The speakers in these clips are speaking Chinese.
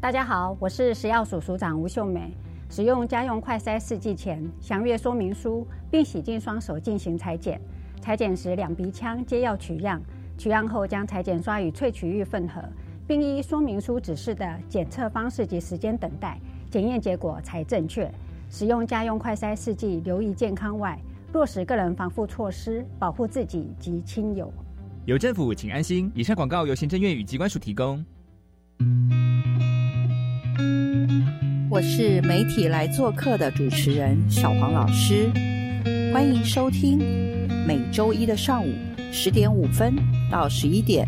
大家好，我是食药署署长吴秀美。使用家用快筛试剂前，详阅说明书，并洗净双手进行裁剪。裁剪时，两鼻腔皆要取样。取样后，将裁剪刷与萃取液混合，并依说明书指示的检测方式及时间等待，检验结果才正确。使用家用快筛试剂，留意健康外，落实个人防护措施，保护自己及亲友。有政府，请安心。以上广告由行政院与机关署提供。我是媒体来做客的主持人小黄老师，欢迎收听每周一的上午十点五分到十一点，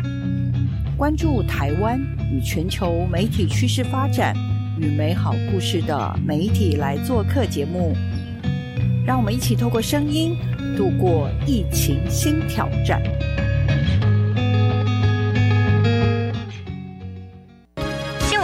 关注台湾与全球媒体趋势发展与美好故事的媒体来做客节目，让我们一起透过声音度过疫情新挑战。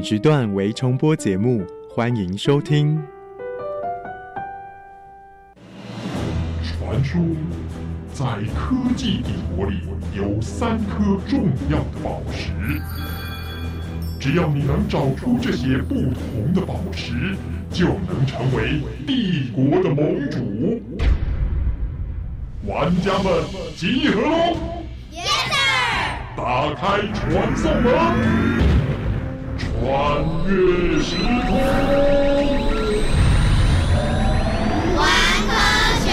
本时段为重播节目，欢迎收听。传说在科技帝国里有三颗重要的宝石，只要你能找出这些不同的宝石，就能成为帝国的盟主。玩家们集合喽！Yes sir！打开传送门。穿越时空，玩科学。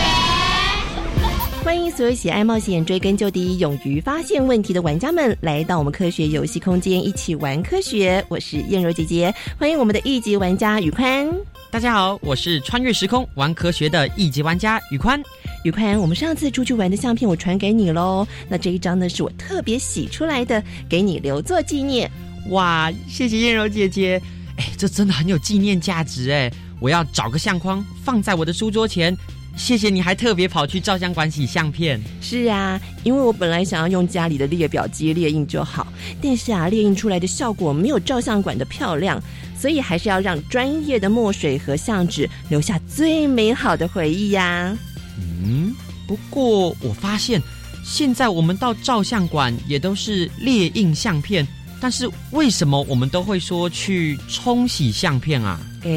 欢迎所有喜爱冒险、追根究底、勇于发现问题的玩家们来到我们科学游戏空间，一起玩科学。我是燕柔姐姐，欢迎我们的一级玩家宇宽。大家好，我是穿越时空玩科学的一级玩家宇宽。宇宽，我们上次出去玩的相片我传给你喽，那这一张呢是我特别洗出来的，给你留作纪念。哇，谢谢燕柔姐姐，哎，这真的很有纪念价值哎！我要找个相框放在我的书桌前。谢谢你还特别跑去照相馆洗相片。是啊，因为我本来想要用家里的列表机列印就好，但是啊，列印出来的效果没有照相馆的漂亮，所以还是要让专业的墨水和相纸留下最美好的回忆呀。嗯，不过我发现现在我们到照相馆也都是列印相片。但是为什么我们都会说去冲洗相片啊？哎，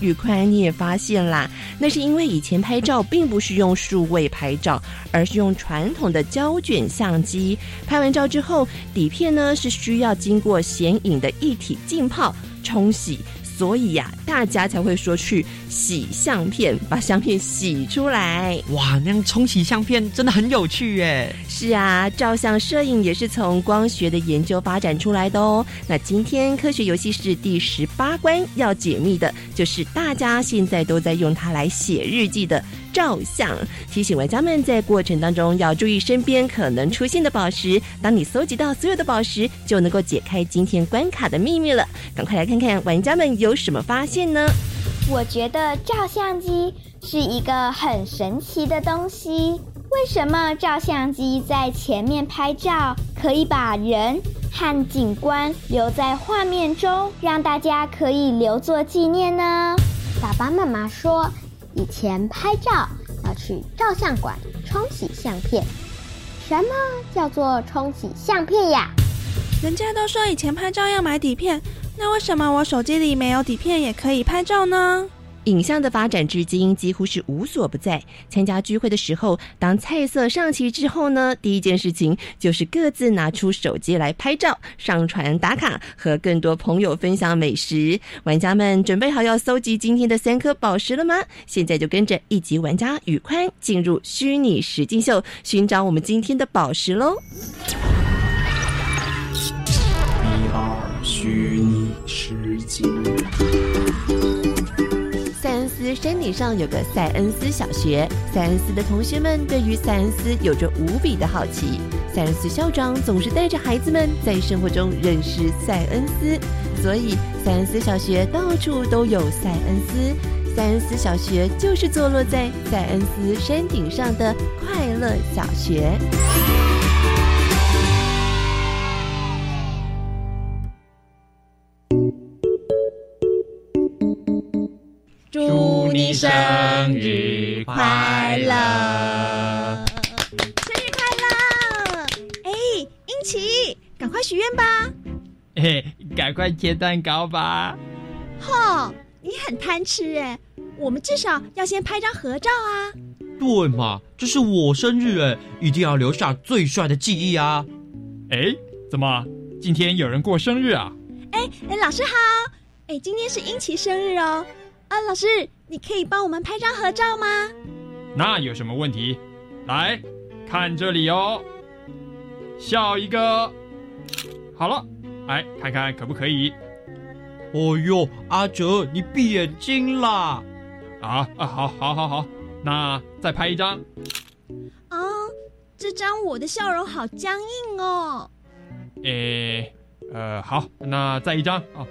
宇宽，你也发现啦？那是因为以前拍照并不是用数位拍照，而是用传统的胶卷相机。拍完照之后，底片呢是需要经过显影的一体浸泡冲洗。所以呀，大家才会说去洗相片，把相片洗出来。哇，那样冲洗相片真的很有趣耶！是啊，照相摄影也是从光学的研究发展出来的哦。那今天科学游戏室第十八关要解密的，就是大家现在都在用它来写日记的。照相提醒玩家们，在过程当中要注意身边可能出现的宝石。当你搜集到所有的宝石，就能够解开今天关卡的秘密了。赶快来看看玩家们有什么发现呢？我觉得照相机是一个很神奇的东西。为什么照相机在前面拍照，可以把人和景观留在画面中，让大家可以留作纪念呢？爸爸妈妈说。以前拍照要去照相馆冲洗相片，什么叫做冲洗相片呀？人家都说以前拍照要买底片，那为什么我手机里没有底片也可以拍照呢？影像的发展至今几乎是无所不在。参加聚会的时候，当菜色上齐之后呢，第一件事情就是各自拿出手机来拍照、上传打卡，和更多朋友分享美食。玩家们准备好要搜集今天的三颗宝石了吗？现在就跟着一级玩家宇宽进入虚拟实境秀，寻找我们今天的宝石喽！虚拟实境。山顶上有个塞恩斯小学，塞恩斯的同学们对于塞恩斯有着无比的好奇。塞恩斯校长总是带着孩子们在生活中认识塞恩斯，所以塞恩斯小学到处都有塞恩斯。塞恩斯小学就是坐落在塞恩斯山顶上的快乐小学。你生日快乐！生日快乐！哎，英奇，赶快许愿吧！哎，赶快切蛋糕吧！吼，你很贪吃哎！我们至少要先拍张合照啊！对嘛，这是我生日哎，一定要留下最帅的记忆啊！哎，怎么今天有人过生日啊？哎哎，老师好！哎，今天是英奇生日哦。啊，老师，你可以帮我们拍张合照吗？那有什么问题？来看这里哦，笑一个，好了，来看看可不可以？哦呦，阿哲，你闭眼睛啦！啊啊，好，好，好，好，那再拍一张。啊，这张我的笑容好僵硬哦。诶，呃，好，那再一张啊。哦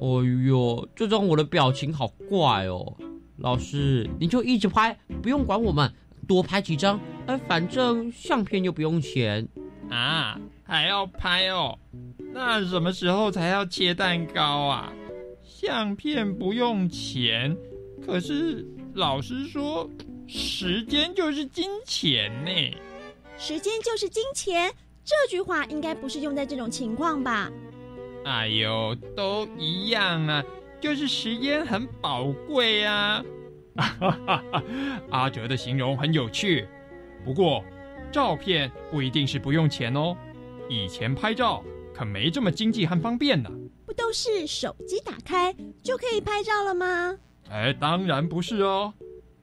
呦，这张我的表情好怪哦！老师，你就一直拍，不用管我们，多拍几张。哎，反正相片又不用钱啊，还要拍哦？那什么时候才要切蛋糕啊？相片不用钱，可是老师说时间就是金钱呢。时间就是金钱，这句话应该不是用在这种情况吧？哎呦，都一样啊，就是时间很宝贵啊！阿哲的形容很有趣，不过照片不一定是不用钱哦。以前拍照可没这么经济和方便呢。不都是手机打开就可以拍照了吗？哎，当然不是哦。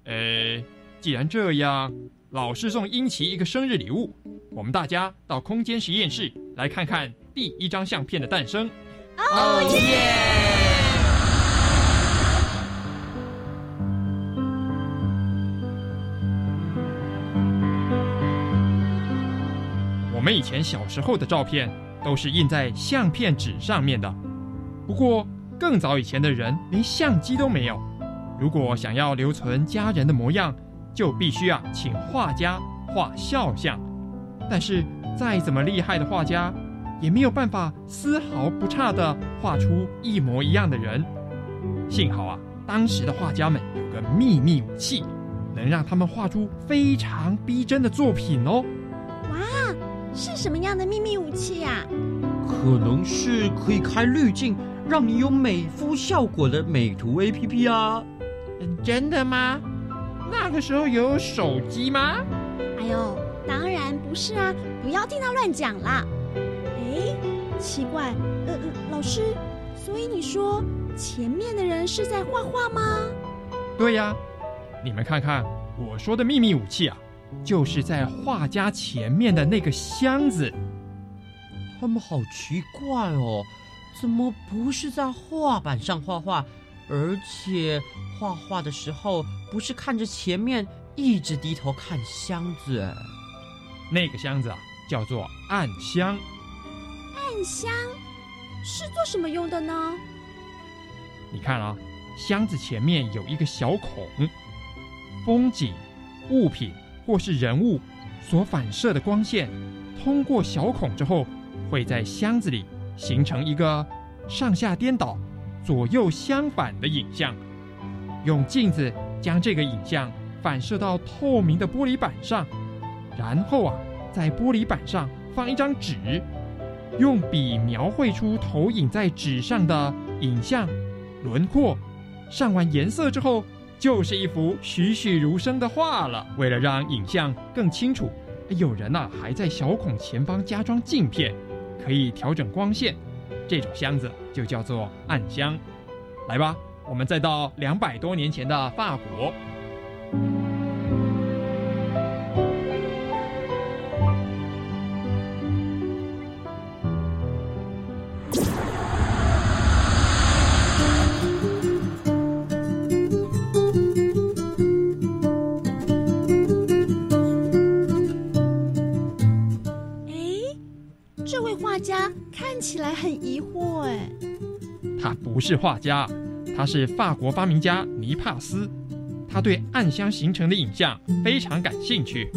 哎，既然这样，老师送英奇一个生日礼物，我们大家到空间实验室来看看。第一张相片的诞生，哦耶！我们以前小时候的照片都是印在相片纸上面的，不过更早以前的人连相机都没有。如果想要留存家人的模样，就必须啊请画家画肖像。但是再怎么厉害的画家，也没有办法丝毫不差的画出一模一样的人。幸好啊，当时的画家们有个秘密武器，能让他们画出非常逼真的作品哦。哇，是什么样的秘密武器呀？可能是可以开滤镜，让你有美肤效果的美图 APP 啊。真的吗？那个时候有手机吗？哎呦，当然不是啊！不要听他乱讲啦。奇怪，呃，老师，所以你说前面的人是在画画吗？对呀，你们看看我说的秘密武器啊，就是在画家前面的那个箱子。他们好奇怪哦，怎么不是在画板上画画，而且画画的时候不是看着前面，一直低头看箱子？那个箱子啊，叫做暗箱。暗箱是做什么用的呢？你看啊，箱子前面有一个小孔，风景、物品或是人物所反射的光线，通过小孔之后，会在箱子里形成一个上下颠倒、左右相反的影像。用镜子将这个影像反射到透明的玻璃板上，然后啊，在玻璃板上放一张纸。用笔描绘出投影在纸上的影像、轮廓、上完颜色之后，就是一幅栩栩如生的画了。为了让影像更清楚，有人呐、还在小孔前方加装镜片，可以调整光线。这种箱子就叫做暗箱。来吧，我们再到两百多年前的法国。起来很疑惑哎。他不是画家，他是法国发明家尼帕斯。他对暗箱形成的影像非常感兴趣。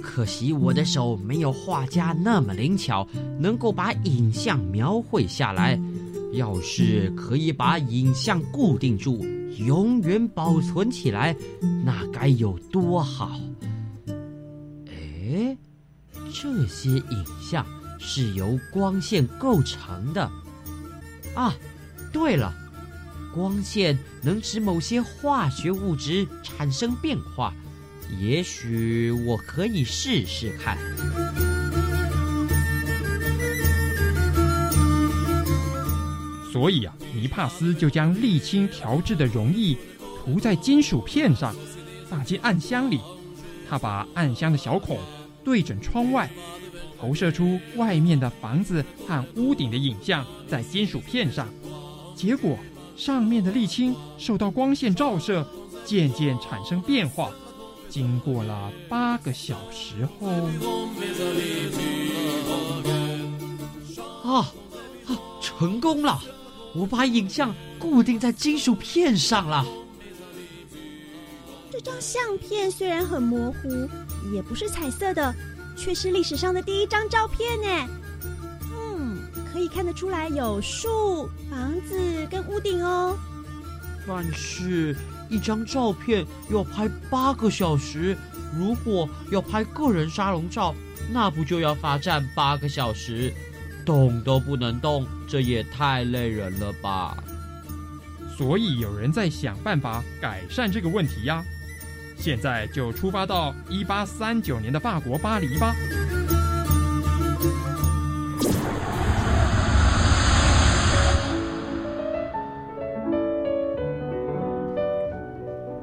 可惜我的手没有画家那么灵巧，能够把影像描绘下来。要是可以把影像固定住，永远保存起来，那该有多好！这些影像是由光线构成的。啊，对了，光线能使某些化学物质产生变化。也许我可以试试看。所以啊，尼帕斯就将沥青调制的溶液涂在金属片上，放进暗箱里。他把暗箱的小孔对准窗外，投射出外面的房子和屋顶的影像在金属片上。结果，上面的沥青受到光线照射，渐渐产生变化。经过了八个小时后，啊啊，成功了！我把影像固定在金属片上了。这张相片虽然很模糊，也不是彩色的，却是历史上的第一张照片呢。嗯，可以看得出来有树、房子跟屋顶哦。但是，一张照片要拍八个小时，如果要拍个人沙龙照，那不就要罚站八个小时？动都不能动，这也太累人了吧！所以有人在想办法改善这个问题呀。现在就出发到一八三九年的法国巴黎吧。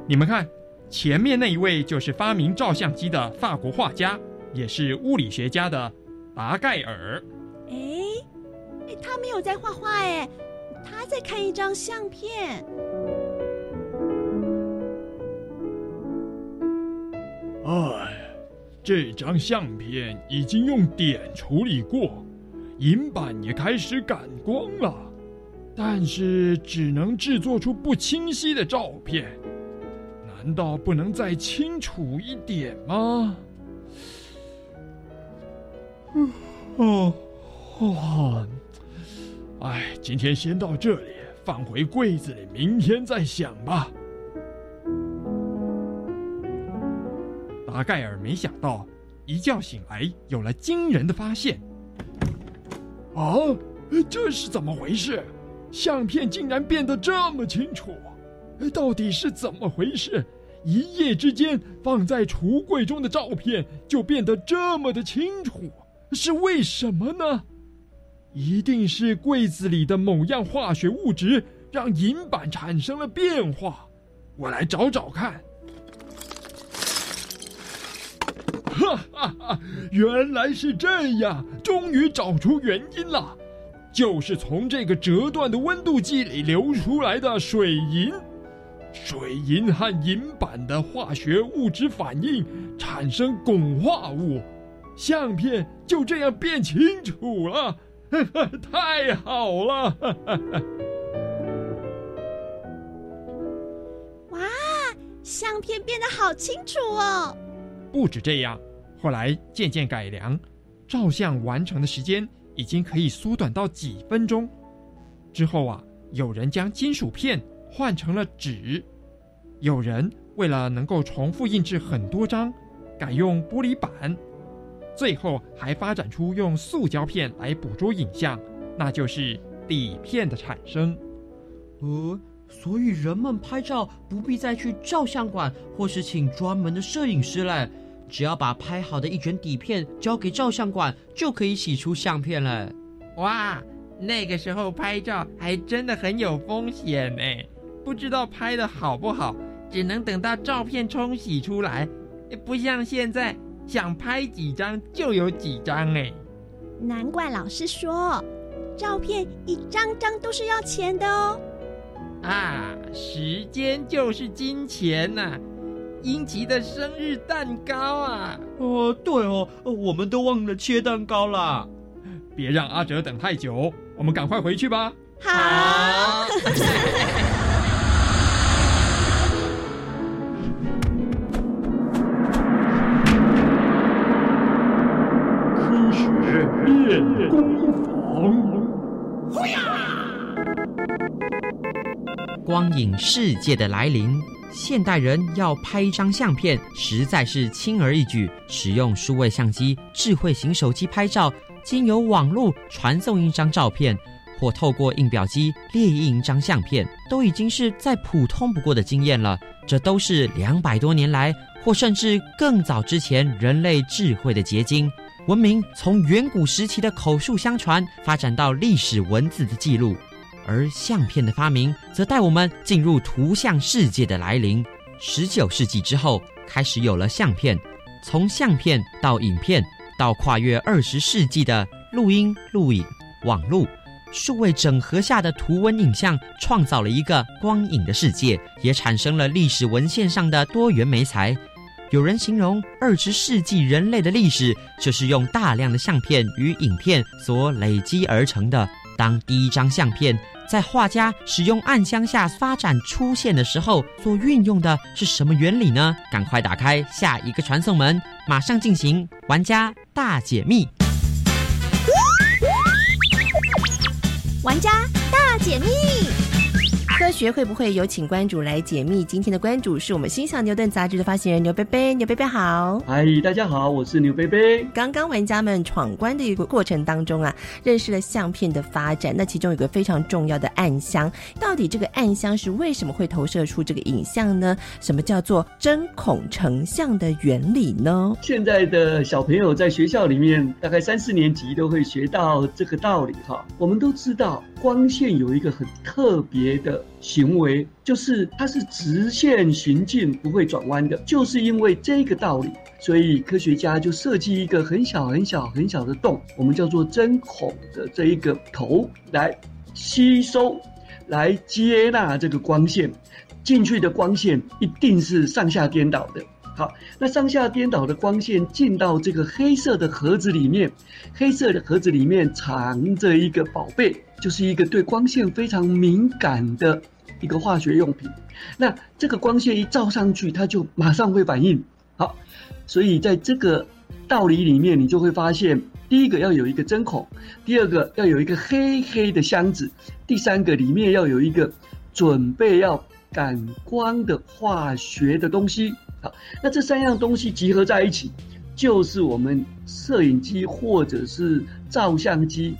你们看，前面那一位就是发明照相机的法国画家，也是物理学家的达盖尔。哎，哎，他没有在画画哎，他在看一张相片。哎，这张相片已经用碘处理过，银板也开始感光了，但是只能制作出不清晰的照片。难道不能再清楚一点吗？哦，哦，哎，今天先到这里，放回柜子里，明天再想吧。达盖尔没想到，一觉醒来有了惊人的发现。啊，这是怎么回事？相片竟然变得这么清楚！到底是怎么回事？一夜之间，放在橱柜中的照片就变得这么的清楚，是为什么呢？一定是柜子里的某样化学物质让银板产生了变化。我来找找看。哈哈哈！原来是这样，终于找出原因了，就是从这个折断的温度计里流出来的水银。水银和银板的化学物质反应，产生汞化物，相片就这样变清楚了，太好了！哇，相片变得好清楚哦！不止这样，后来渐渐改良，照相完成的时间已经可以缩短到几分钟。之后啊，有人将金属片。换成了纸，有人为了能够重复印制很多张，改用玻璃板，最后还发展出用塑胶片来捕捉影像，那就是底片的产生。呃，所以人们拍照不必再去照相馆，或是请专门的摄影师嘞，只要把拍好的一卷底片交给照相馆，就可以洗出相片了。哇，那个时候拍照还真的很有风险呢，不知道拍的好不好，只能等到照片冲洗出来，不像现在想拍几张就有几张哎。难怪老师说，照片一张张都是要钱的哦。啊，时间就是金钱呐！英吉的生日蛋糕啊！哦，对哦，我们都忘了切蛋糕啦。别让阿哲等太久，我们赶快回去吧。好。科学练功房。呼呀！光影世界的来临，现代人要拍一张相片，实在是轻而易举。使用数位相机、智慧型手机拍照，经由网络传送一张照片，或透过印表机列印一张相片，都已经是再普通不过的经验了。这都是两百多年来，或甚至更早之前人类智慧的结晶。文明从远古时期的口述相传，发展到历史文字的记录。而相片的发明，则带我们进入图像世界的来临。十九世纪之后，开始有了相片，从相片到影片，到跨越二十世纪的录音、录影、网络、数位整合下的图文影像，创造了一个光影的世界，也产生了历史文献上的多元媒材。有人形容二十世纪人类的历史，就是用大量的相片与影片所累积而成的。当第一张相片在画家使用暗箱下发展出现的时候，所运用的是什么原理呢？赶快打开下一个传送门，马上进行玩家大解密。玩家大解密。科学会不会有请关主来解密？今天的关主是我们《新小牛顿》杂志的发行人牛贝贝。牛贝贝好，嗨，大家好，我是牛贝贝。刚刚玩家们闯关的一个过程当中啊，认识了相片的发展。那其中有个非常重要的暗箱，到底这个暗箱是为什么会投射出这个影像呢？什么叫做针孔成像的原理呢？现在的小朋友在学校里面，大概三四年级都会学到这个道理哈。我们都知道，光线有一个很特别的。行为就是它是直线行进，不会转弯的。就是因为这个道理，所以科学家就设计一个很小很小很小的洞，我们叫做针孔的这一个头来吸收、来接纳这个光线。进去的光线一定是上下颠倒的。好，那上下颠倒的光线进到这个黑色的盒子里面，黑色的盒子里面藏着一个宝贝，就是一个对光线非常敏感的一个化学用品。那这个光线一照上去，它就马上会反应。好，所以在这个道理里面，你就会发现，第一个要有一个针孔，第二个要有一个黑黑的箱子，第三个里面要有一个准备要感光的化学的东西。好，那这三样东西集合在一起，就是我们摄影机或者是照相机，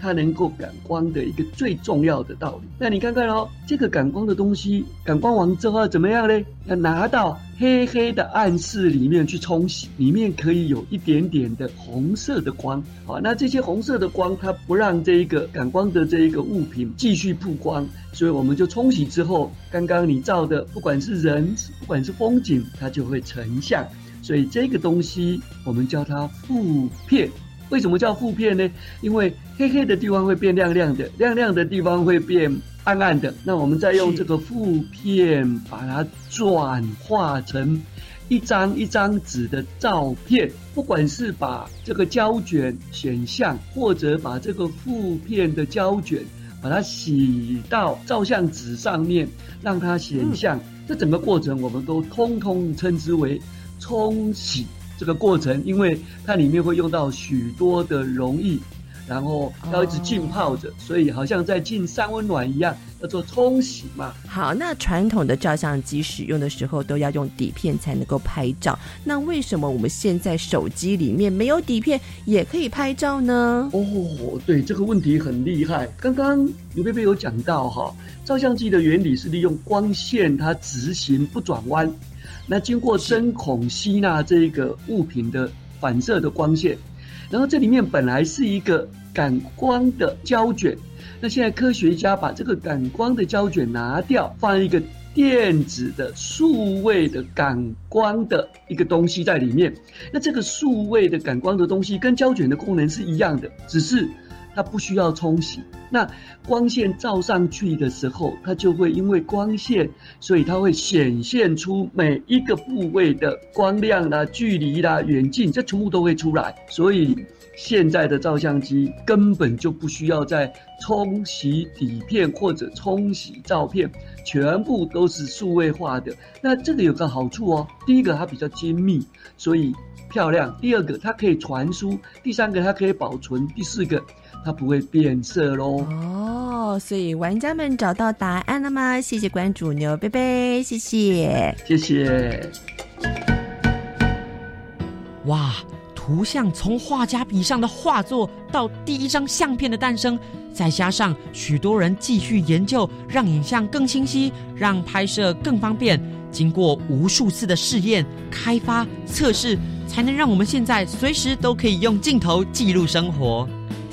它能够感光的一个最重要的道理。那你看看哦，这个感光的东西，感光完之后怎么样呢？要拿到黑黑的暗室里面去冲洗，里面可以有一点点的红色的光。好，那这些红色的光，它不让这一个感光的这一个物品继续曝光。所以我们就冲洗之后，刚刚你照的，不管是人，不管是风景，它就会成像。所以这个东西我们叫它负片。为什么叫负片呢？因为黑黑的地方会变亮亮的，亮亮的地方会变暗暗的。那我们再用这个负片把它转化成一张一张纸的照片，不管是把这个胶卷选项，或者把这个负片的胶卷。把它洗到照相纸上面，让它显像。这整个过程，我们都通通称之为冲洗这个过程，因为它里面会用到许多的溶液，然后要一直浸泡着，所以好像在浸三温暖一样，要做冲洗嘛。好，那传统的照相机使用的时候都要用底片才能够拍照，那为什么我们现在手机里面没有底片也可以拍照呢？哦，对，这个问题很厉害。刚刚刘贝贝有讲到哈，照相机的原理是利用光线它直行不转弯，那经过针孔吸纳这个物品的反射的光线。然后这里面本来是一个感光的胶卷，那现在科学家把这个感光的胶卷拿掉，放一个电子的数位的感光的一个东西在里面。那这个数位的感光的东西跟胶卷的功能是一样的，只是它不需要冲洗。那光线照上去的时候，它就会因为光线，所以它会显现出每一个部位的光亮啦、距离啦、远近，这全部都会出来。所以现在的照相机根本就不需要再冲洗底片或者冲洗照片，全部都是数位化的。那这个有个好处哦，第一个它比较精密，所以漂亮；第二个它可以传输；第三个它可以保存；第四个。它不会变色喽。哦，所以玩家们找到答案了吗？谢谢关注牛贝贝，谢谢，谢谢。哇，图像从画家笔上的画作到第一张相片的诞生，再加上许多人继续研究，让影像更清晰，让拍摄更方便。经过无数次的试验、开发、测试，才能让我们现在随时都可以用镜头记录生活。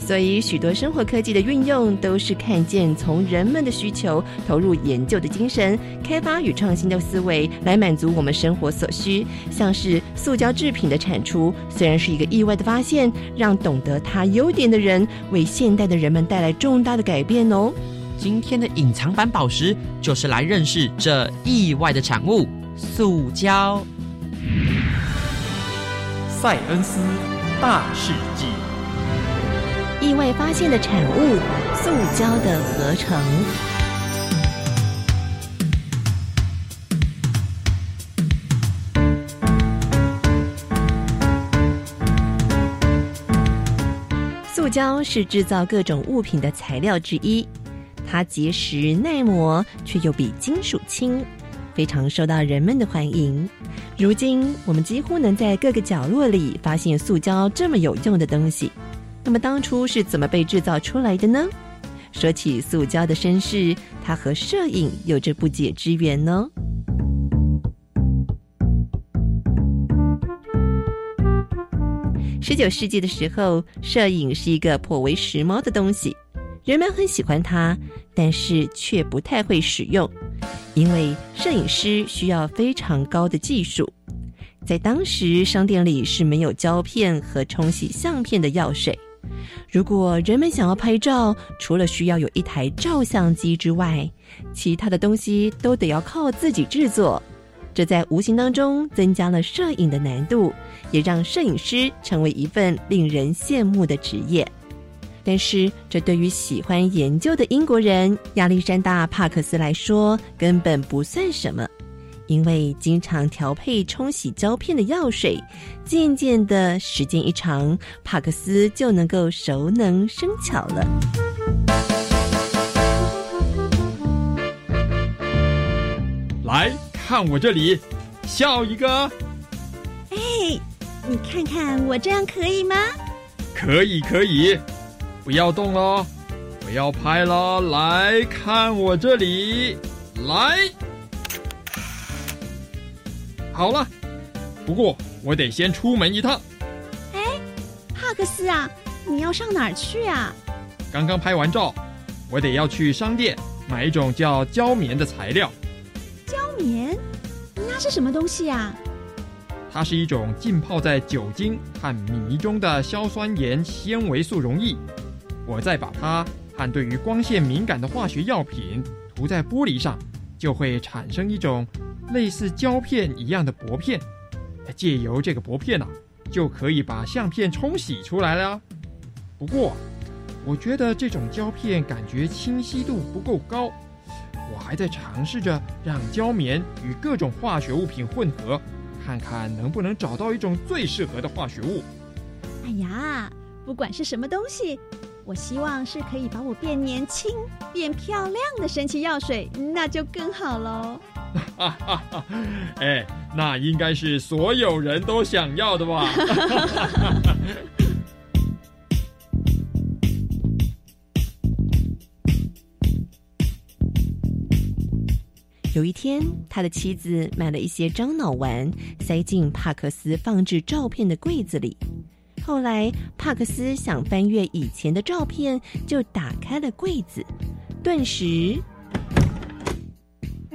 所以，许多生活科技的运用都是看见从人们的需求投入研究的精神，开发与创新的思维来满足我们生活所需。像是塑胶制品的产出，虽然是一个意外的发现，让懂得它优点的人为现代的人们带来重大的改变哦。今天的隐藏版宝石就是来认识这意外的产物——塑胶。塞恩斯大世纪。意外发现的产物——塑胶的合成。塑胶是制造各种物品的材料之一，它结实耐磨，却又比金属轻，非常受到人们的欢迎。如今，我们几乎能在各个角落里发现塑胶这么有用的东西。那么当初是怎么被制造出来的呢？说起塑胶的身世，它和摄影有着不解之缘呢。十九世纪的时候，摄影是一个颇为时髦的东西，人们很喜欢它，但是却不太会使用，因为摄影师需要非常高的技术。在当时，商店里是没有胶片和冲洗相片的药水。如果人们想要拍照，除了需要有一台照相机之外，其他的东西都得要靠自己制作。这在无形当中增加了摄影的难度，也让摄影师成为一份令人羡慕的职业。但是，这对于喜欢研究的英国人亚历山大·帕克斯来说，根本不算什么。因为经常调配冲洗胶片的药水，渐渐的时间一长，帕克斯就能够熟能生巧了。来看我这里，笑一个。哎，你看看我这样可以吗？可以，可以，不要动了，不要拍了。来看我这里，来。好了，不过我得先出门一趟。哎，帕克斯啊，你要上哪儿去啊？刚刚拍完照，我得要去商店买一种叫胶棉的材料。胶棉？那是什么东西呀？它是一种浸泡在酒精和米中的硝酸盐纤维素溶液。我再把它和对于光线敏感的化学药品涂在玻璃上，就会产生一种。类似胶片一样的薄片，借由这个薄片呢，就可以把相片冲洗出来了。不过，我觉得这种胶片感觉清晰度不够高，我还在尝试着让胶棉与各种化学物品混合，看看能不能找到一种最适合的化学物。哎呀，不管是什么东西，我希望是可以把我变年轻、变漂亮的神奇药水，那就更好喽。哈哈哈！哎，那应该是所有人都想要的吧？有一天，他的妻子买了一些樟脑丸，塞进帕克斯放置照片的柜子里。后来，帕克斯想翻阅以前的照片，就打开了柜子，顿时，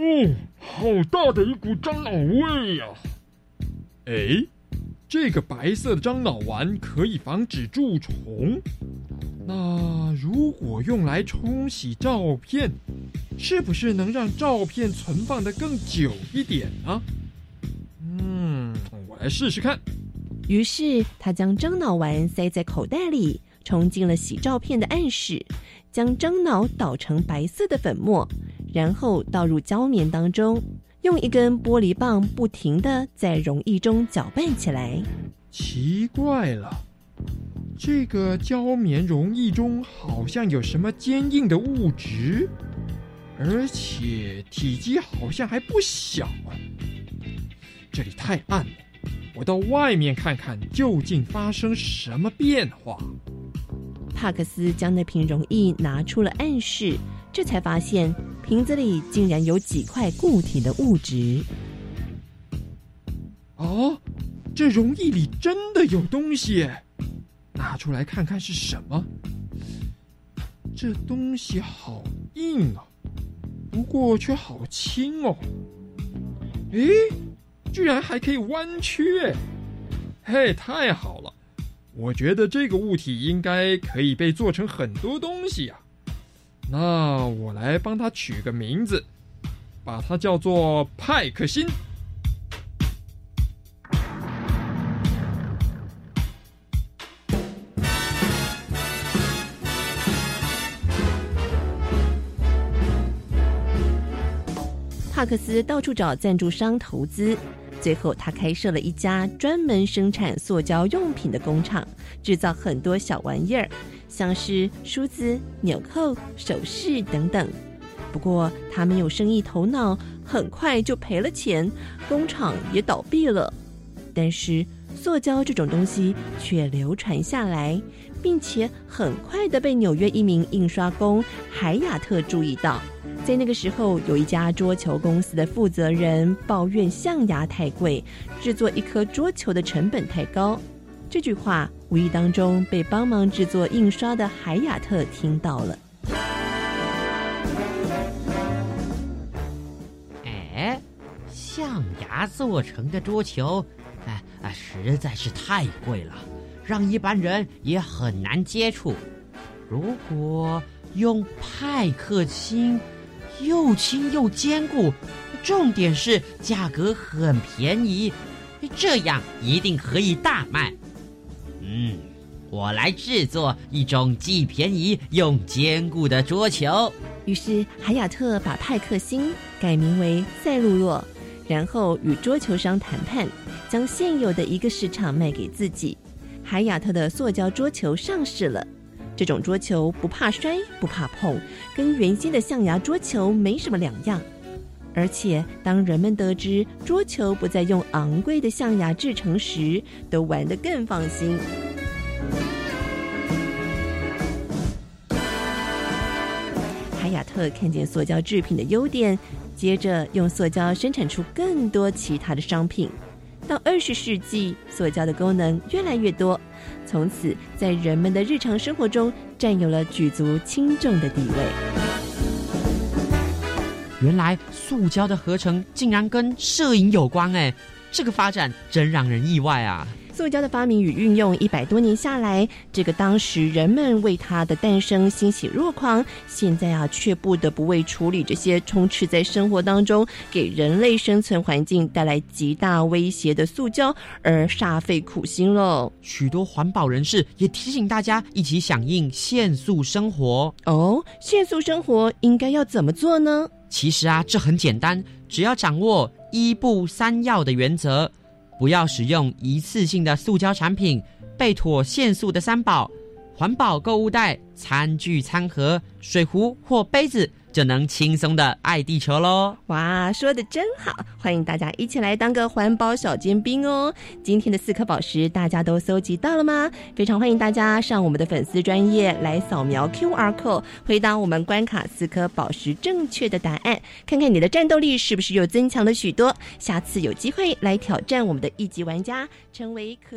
嗯，好大的一股樟脑味呀！哎，这个白色的樟脑丸可以防止蛀虫。那如果用来冲洗照片，是不是能让照片存放的更久一点呢？嗯，我来试试看。于是他将樟脑丸塞在口袋里，冲进了洗照片的暗室，将樟脑捣成白色的粉末，然后倒入胶棉当中，用一根玻璃棒不停的在溶液中搅拌起来。奇怪了。这个胶棉溶液中好像有什么坚硬的物质，而且体积好像还不小啊！这里太暗了，我到外面看看究竟发生什么变化。帕克斯将那瓶溶液拿出了暗室，这才发现瓶子里竟然有几块固体的物质。哦，这溶液里真的有东西！拿出来看看是什么？这东西好硬啊，不过却好轻哦。诶，居然还可以弯曲！嘿，太好了！我觉得这个物体应该可以被做成很多东西呀。那我来帮他取个名字，把它叫做派克星。帕克斯到处找赞助商投资，最后他开设了一家专门生产塑胶用品的工厂，制造很多小玩意儿，像是梳子、纽扣、首饰等等。不过他没有生意头脑，很快就赔了钱，工厂也倒闭了。但是塑胶这种东西却流传下来，并且很快的被纽约一名印刷工海亚特注意到。在那个时候，有一家桌球公司的负责人抱怨象牙太贵，制作一颗桌球的成本太高。这句话无意当中被帮忙制作印刷的海亚特听到了。哎，象牙做成的桌球，哎哎，实在是太贵了，让一般人也很难接触。如果用派克星。又轻又坚固，重点是价格很便宜，这样一定可以大卖。嗯，我来制作一种既便宜又坚固的桌球。于是海亚特把派克星改名为赛璐洛，然后与桌球商谈判，将现有的一个市场卖给自己。海亚特的塑胶桌球上市了。这种桌球不怕摔，不怕碰，跟原先的象牙桌球没什么两样。而且，当人们得知桌球不再用昂贵的象牙制成时，都玩得更放心。海亚特看见塑胶制品的优点，接着用塑胶生产出更多其他的商品。到二十世纪，塑胶的功能越来越多。从此，在人们的日常生活中占有了举足轻重的地位。原来，塑胶的合成竟然跟摄影有关，哎，这个发展真让人意外啊！塑胶的发明与运用一百多年下来，这个当时人们为它的诞生欣喜若狂，现在啊却不得不为处理这些充斥在生活当中、给人类生存环境带来极大威胁的塑胶而煞费苦心喽。许多环保人士也提醒大家一起响应限塑生活哦。限塑生活应该要怎么做呢？其实啊，这很简单，只要掌握一步三要的原则。不要使用一次性的塑胶产品，备妥限速的三宝：环保购物袋、餐具、餐盒、水壶或杯子。就能轻松的爱地球喽！哇，说的真好，欢迎大家一起来当个环保小尖兵哦！今天的四颗宝石大家都搜集到了吗？非常欢迎大家上我们的粉丝专业来扫描 Q R code，回答我们关卡四颗宝石正确的答案，看看你的战斗力是不是又增强了许多。下次有机会来挑战我们的一级玩家，成为可。